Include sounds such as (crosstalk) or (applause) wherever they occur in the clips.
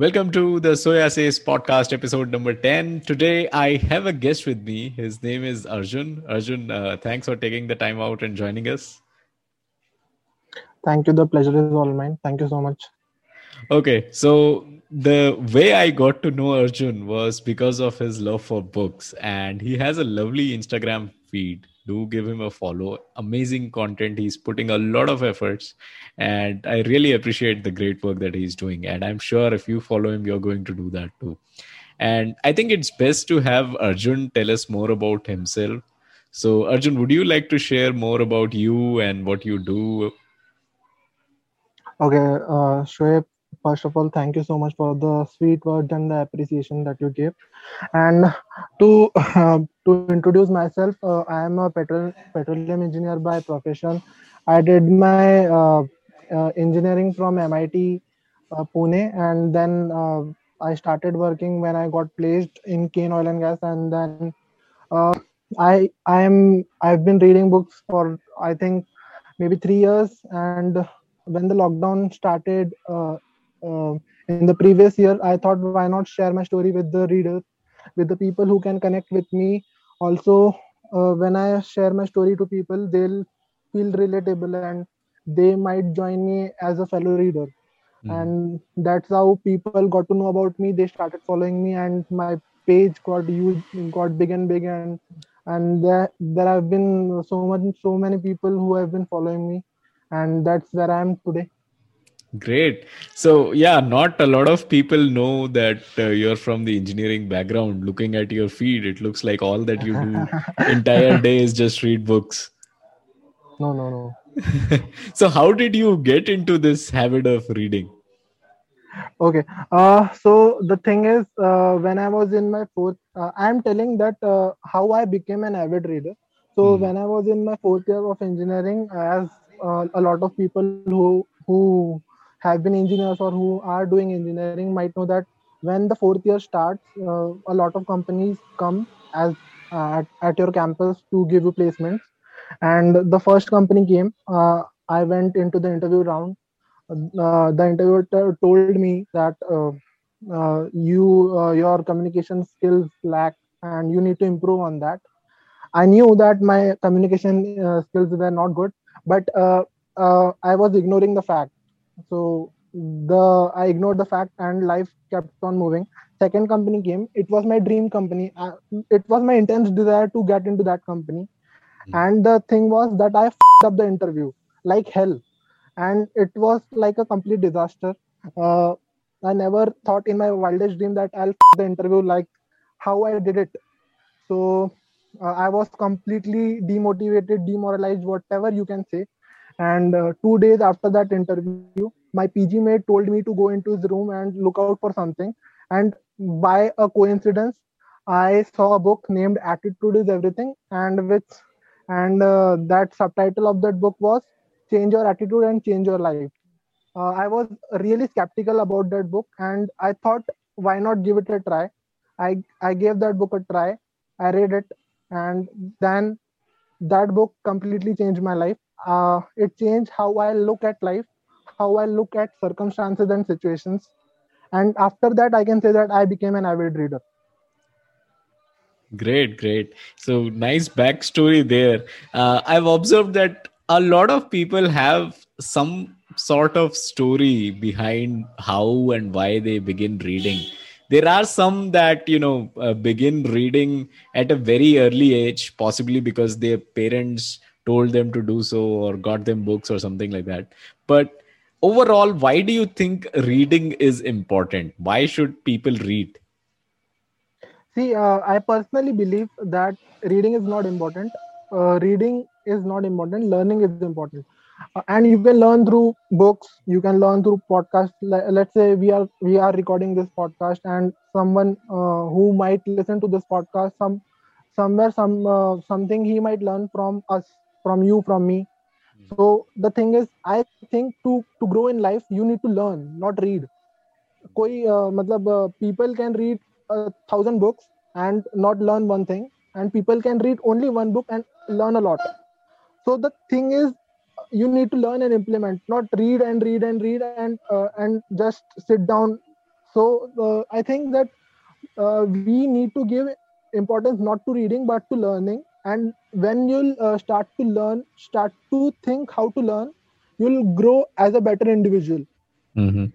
Welcome to the Soya Says podcast, episode number 10. Today, I have a guest with me. His name is Arjun. Arjun, uh, thanks for taking the time out and joining us. Thank you. The pleasure is all mine. Thank you so much. Okay, so the way I got to know Arjun was because of his love for books, and he has a lovely Instagram feed do give him a follow. Amazing content. He's putting a lot of efforts. And i really appreciate the great work that he's doing. And i'm sure if you follow him you're going to do that too. And i think it's best to have arjun tell us more about himself. So arjun would you like to share more about you and what you do? Okay uh Shoaib, first of all thank you so much for the sweet words and the appreciation that you gave. And to (laughs) uh, to introduce myself uh, i am a petrol, petroleum engineer by profession. I did my uh, uh engineering from mit uh, pune and then uh, i started working when i got placed in Cairn oil and gas and then i i am i've been reading books for i think maybe 3 years and when the lockdown started uh, in the previous year i thought why not share my story with the readers with the people who can connect with me also uh, when i share my story to people they'll feel relatable and they might join me as a fellow reader. Mm. and that's how people got to know about me. They started following me and my page got huge got big and big and and there, there have been so much so many people who have been following me. And that's where i am today Great. So, yeah, not a lot of people know that uh, you're from the engineering background. Looking at your feed, it looks like all that you do (laughs) entire day is just read books. No, no, no. (laughs) so, how did you get into this habit of reading? Okay. Uh, so the thing is, uh, when I was in my fourth, uh, I'm telling that uh, how I became an avid reader. So hmm. when I was in my fourth year of engineering, as uh, a lot of people who who have been engineers or who are doing engineering might know that when the fourth year starts, uh, a lot of companies come as uh, at, at your campus to give you placements. And the first company came. Uh, I went into the interview round. Uh, the interviewer told me that uh, uh, you your communication skills lack and you need to improve on that. I knew that my communication skills were not good, but I was ignoring the fact so the i ignored the fact and life kept on moving. Second company came. It was my dream company. Uh, it was my intense desire to get into that company. Mm. and the thing was that i up the interview like hell. And it was like a complete disaster. Uh, i never thought in my wildest dream that i'll the interview like how i did it. So uh, i was completely demotivated demoralized whatever you can say and uh, two days after that interview my pg mate told me to go into his room and look out for something. And by a coincidence i saw a book named attitude is everything and which and uh, that subtitle of that book was change your attitude and change your life. Uh, i was really skeptical about that book and i thought why not give it a try? I i gave that book a try. I read it and then that book completely changed my life uh, it changed how I look at life, how I look at circumstances and situations. And after that, I can say that I became an avid reader. Great, great. So nice backstory there. Uh, I've observed that a lot of people have some sort of story behind how and why they begin reading. There are some that you know uh, begin reading at a very early age, possibly because their parents told them to do so or got them books or something like that. But overall why do you think reading is important? Why should people read? See uh, i personally believe that reading is not important. Uh, reading is not important. Learning is important. Uh, and you can learn through books. You can learn through podcasts. Let's say we are we are recording this podcast and someone uh, who might listen to this podcast some somewhere some uh, something he might learn from us from you from me. Mm-hmm. so the thing is i think to to grow in life you need to learn not read. Koi uh, matlab, uh, people can read a thousand books and not learn one thing and people can read only one book and learn a lot. So the thing is you need to learn and implement not read and read and read and uh, and just sit down. So uh, i think that uh, we need to give importance not to reading but to learning and when you'll uh, start to learn start to think how to learn you'll grow as a better individual. Mm-hmm.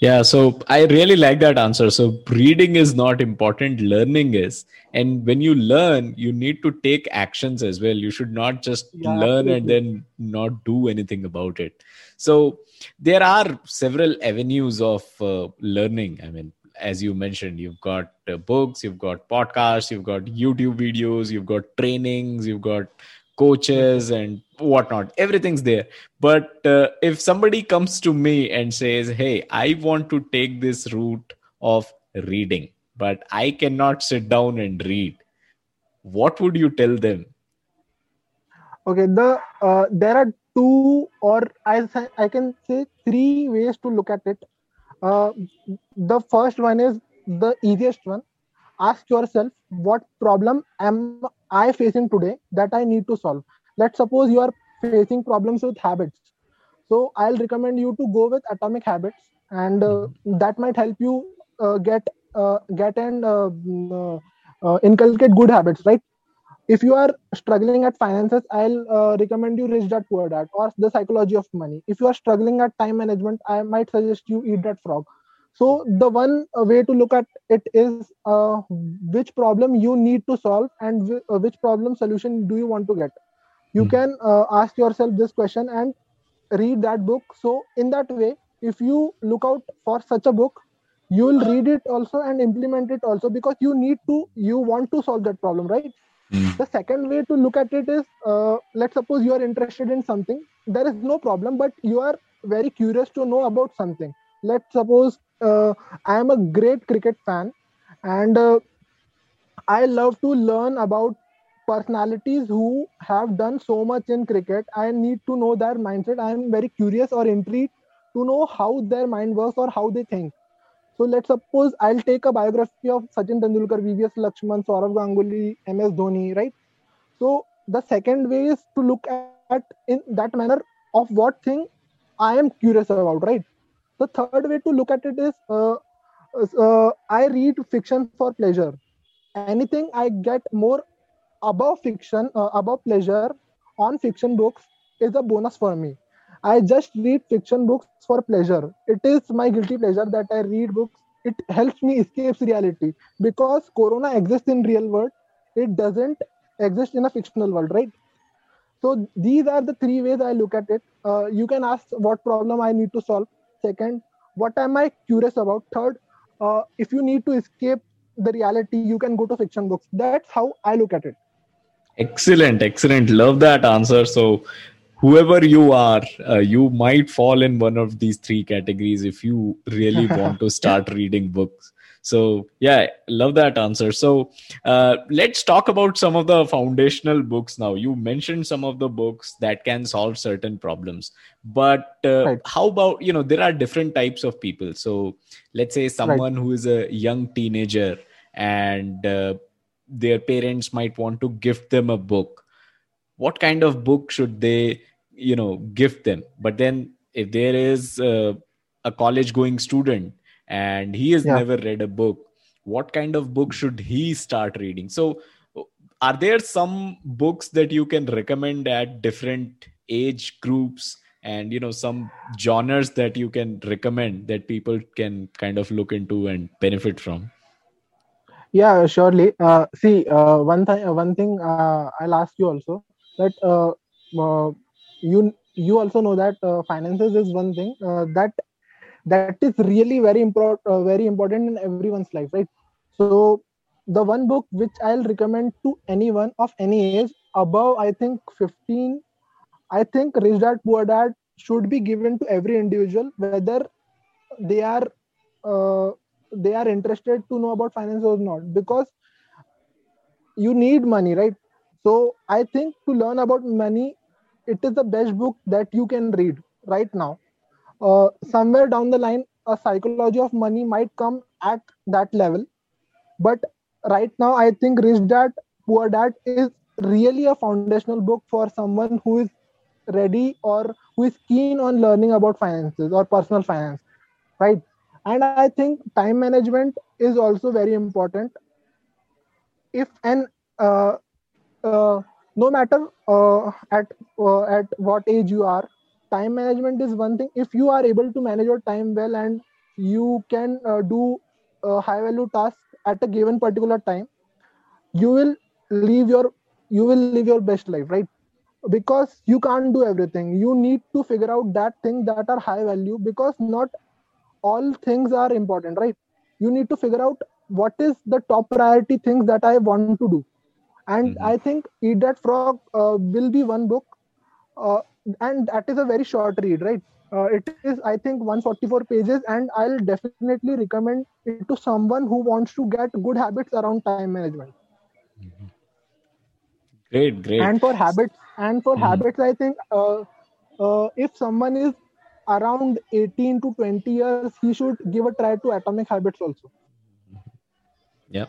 yeah so i really like that answer. So reading is not important learning is. And when you learn you need to take actions as well. You should not just yeah, learn absolutely. and then not do anything about it. So there are several avenues of uh, learning i mean as you mentioned you've got uh, books you've got podcasts you've got youtube videos you've got trainings you've got coaches and whatnot. Everything's there. But uh, if somebody comes to me and says hey i want to take this route of reading but i cannot sit down and read what would you tell them? Okay the uh, there are two or I, I can say three ways to look at it uh, the first one is the easiest one. Ask yourself what problem am i facing today that i need to solve? Let's suppose you are facing problems with habits. So i'll recommend you to go with atomic habits and uh, mm-hmm. that might help you uh, get uh, get and uh, mm, uh, inculcate good habits right if you are struggling at finances i'll uh, recommend you rich dad poor dad or the psychology of money. If you are struggling at time management i might suggest you eat that frog. So the one uh, way to look at it is uh, which problem you need to solve and w- uh, which problem solution do you want to get. You mm. can uh, ask yourself this question and read that book. So in that way if you look out for such a book you will read it also and implement it also because you need to you want to solve that problem right Mm. The second way to look at it is uh, let's suppose you are interested in something. There is no problem, but you are very curious to know about something. Let's suppose uh, I am a great cricket fan and uh, I love to learn about personalities who have done so much in cricket. I need to know their mindset. I am very curious or intrigued to know how their mind works or how they think. So let's suppose I'll take a biography of Sachin Tendulkar, VVS Laxman, Sourav Ganguly, MS Dhoni, right? So the second way is to look at in that manner of what thing I am curious about, right? The third way to look at it is uh, uh, I read fiction for pleasure. Anything I get more above fiction, uh, above pleasure on fiction books is a bonus for me. I just read fiction books for pleasure. It is my guilty pleasure that I read books. It helps me escape reality because Corona exists in real world. It doesn't exist in a fictional world, right? So these are the three ways I look at it. Uh, you can ask what problem I need to solve. Second, what am I curious about? Third, uh, if you need to escape the reality, you can go to fiction books. That's how I look at it. Excellent, excellent. Love that answer. So whoever you are, uh, you might fall in one of these three categories if you really (laughs) want to start reading books. So, yeah, love that answer. So, uh, let's talk about some of the foundational books now. You mentioned some of the books that can solve certain problems, but uh, right. how about, you know, there are different types of people. So, let's say someone right. who is a young teenager and uh, their parents might want to gift them a book. What kind of book should they you know gift them. But then if there is uh, a college going student and he has yeah. never read a book what kind of book should he start reading? So are there some books that you can recommend at different age groups and you know some genres that you can recommend that people can kind of look into and benefit from? Yeah surely. Uh, see uh, one thing one thing uh, i'll ask you also that uh, uh, you you also know that uh, finances is one thing uh, that that is really very important uh, very important in everyone's life right? So the one book which i'll recommend to anyone of any age above i think 15 i think rich dad poor dad should be given to every individual whether they are uh, they are interested to know about finance or not because you need money right? So i think to learn about money it is the best book that you can read right now. Uh, somewhere down the line a psychology of money might come at that level. But right now i think rich dad poor dad is really a foundational book for someone who is ready or who is keen on learning about finances or personal finance right? And i think time management is also very important. If and uh, uh, no matter uh, at uh, at what age you are time management is one thing. If you are able to manage your time well and you can uh, do a high value task at a given particular time you will live your you will live your best life right? Because you can't do everything. You need to figure out that thing that are high value because not all things are important right? You need to figure out what is the top priority things that i want to do and Mhm. i think eat that frog uh, will be one book uh, and that is a very short read right uh, it is i think 144 pages and i'll definitely recommend it to someone who wants to get good habits around time management Great, great. and for habits and for Mhm. habits i think uh, uh, if someone is around 18 to 20 years he should give a try to atomic habits also Yeah,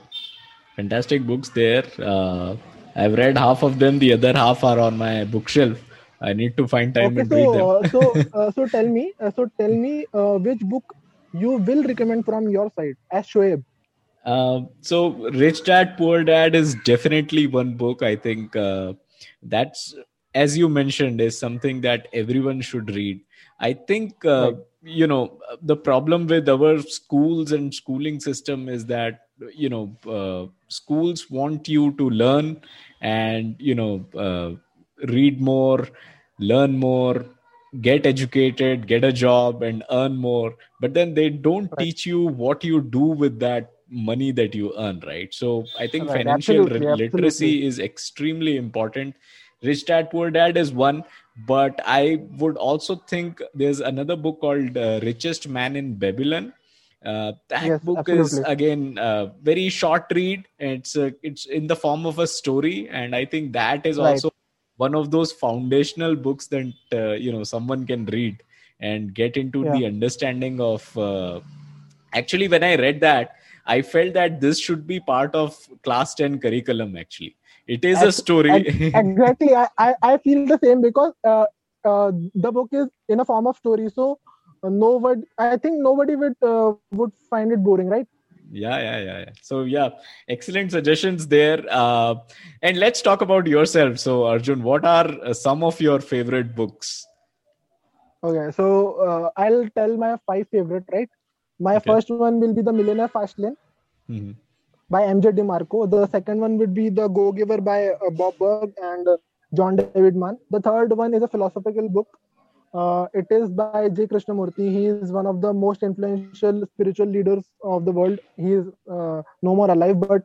fantastic books there. Uh, I've read half of them. The other half are on my bookshelf. I need to find time okay and read them. so uh, so (laughs) uh, tell me uh, so tell me uh, which book you will recommend from your side as shoaib so Rich Dad Poor Dad is definitely one book. I think uh, that's, as you mentioned, is something that everyone should read. I think uh, Right. You know the problem with our schools and schooling system is that you know uh, schools want you to learn and you know uh, read more, learn more, get educated, get a job, and earn more. But then they don't Right. teach you what you do with that money that you earn, right? So I think Right, financial absolutely, literacy absolutely. is extremely important. Rich Dad Poor Dad is one, but I would also think there's another book called uh, Richest Man in Babylon. Uh, that Yes, book is absolutely. again uh, very short read. It's uh, it's in the form of a story, and I think that is Right. also one of those foundational books that uh, you know someone can read and get into Yeah. the understanding of. Uh, actually, when I read that, I felt that this should be part of class ten curriculum. Actually, it is a story. exactly I, I i feel the same because uh, uh, the book is in a form of story so uh, nobody i think nobody would uh, would find it boring right yeah yeah yeah yeah. so yeah excellent suggestions there uh, and let's talk about yourself so arjun what are uh, some of your favorite books okay so uh, i'll tell my five favorite right my Okay. first one will be the millionaire fast lane Mhm. By mj demarco. The second one would be the go giver by uh, bob berg and uh, john david mann. The third one is a philosophical book. Uh, it is by j. Krishnamurti. He is one of the most influential spiritual leaders of the world. He is uh, no more alive but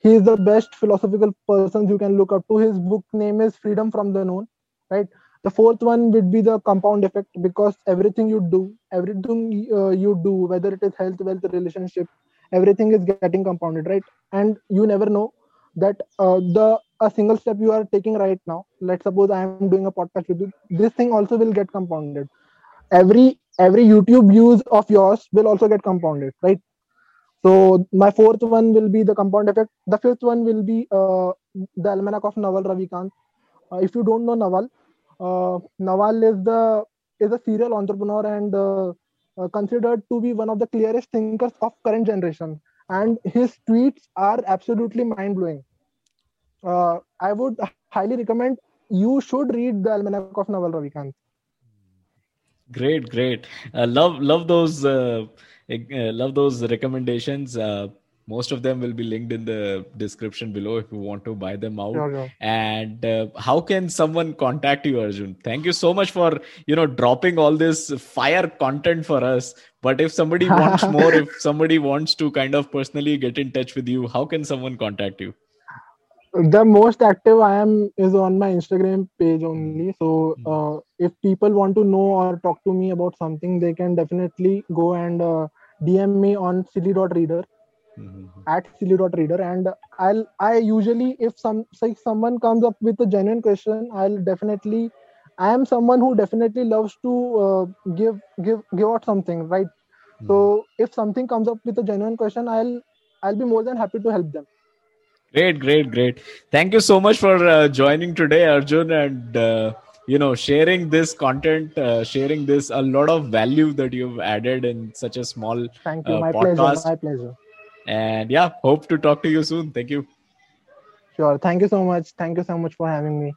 he is the best philosophical person you can look up to. His book name is freedom from the known right? The fourth one would be the compound effect because everything you do everything uh, you do whether it is health wealth relationship everything is getting compounded right? And you never know that uh, the a single step you are taking right now let's suppose i am doing a podcast with you this thing also will get compounded. Every every youtube views of yours will also get compounded right? So my fourth one will be the compound effect. The fifth one will be uh, the almanac of naval ravikant. Uh, if you don't know naval uh, naval is the is a serial entrepreneur and uh, considered to be one of the clearest thinkers of current generation. And his tweets are absolutely mind blowing uh, i would highly recommend you should read the almanac of naval ravikant. Great great. Uh, love love those uh, uh, love those recommendations. Uh, most of them will be linked in the description below if you want to buy them out. Sure, sure. and uh, how can someone contact you arjun? Thank you so much for you know dropping all this fire content for us. But if somebody wants (laughs) more if somebody wants to kind of personally get in touch with you how can someone contact you? The most active i am is on my instagram page only. So uh, if people want to know or talk to me about something they can definitely go and uh, dm me on silly.reader Mhm. at Reader, and i'll i usually if some say someone comes up with a genuine question i'll definitely i am someone who definitely loves to uh, give give give out something right so if something comes up with a genuine question i'll i'll be more than happy to help them Great, great, great. Thank you so much for uh, joining today, Arjun. And uh, you know sharing this content uh, sharing this a lot of value that you've added in such a small thank you my podcast. pleasure my pleasure and yeah hope to talk to you soon. Thank you. Sure. Thank you so much. Thank you so much for having me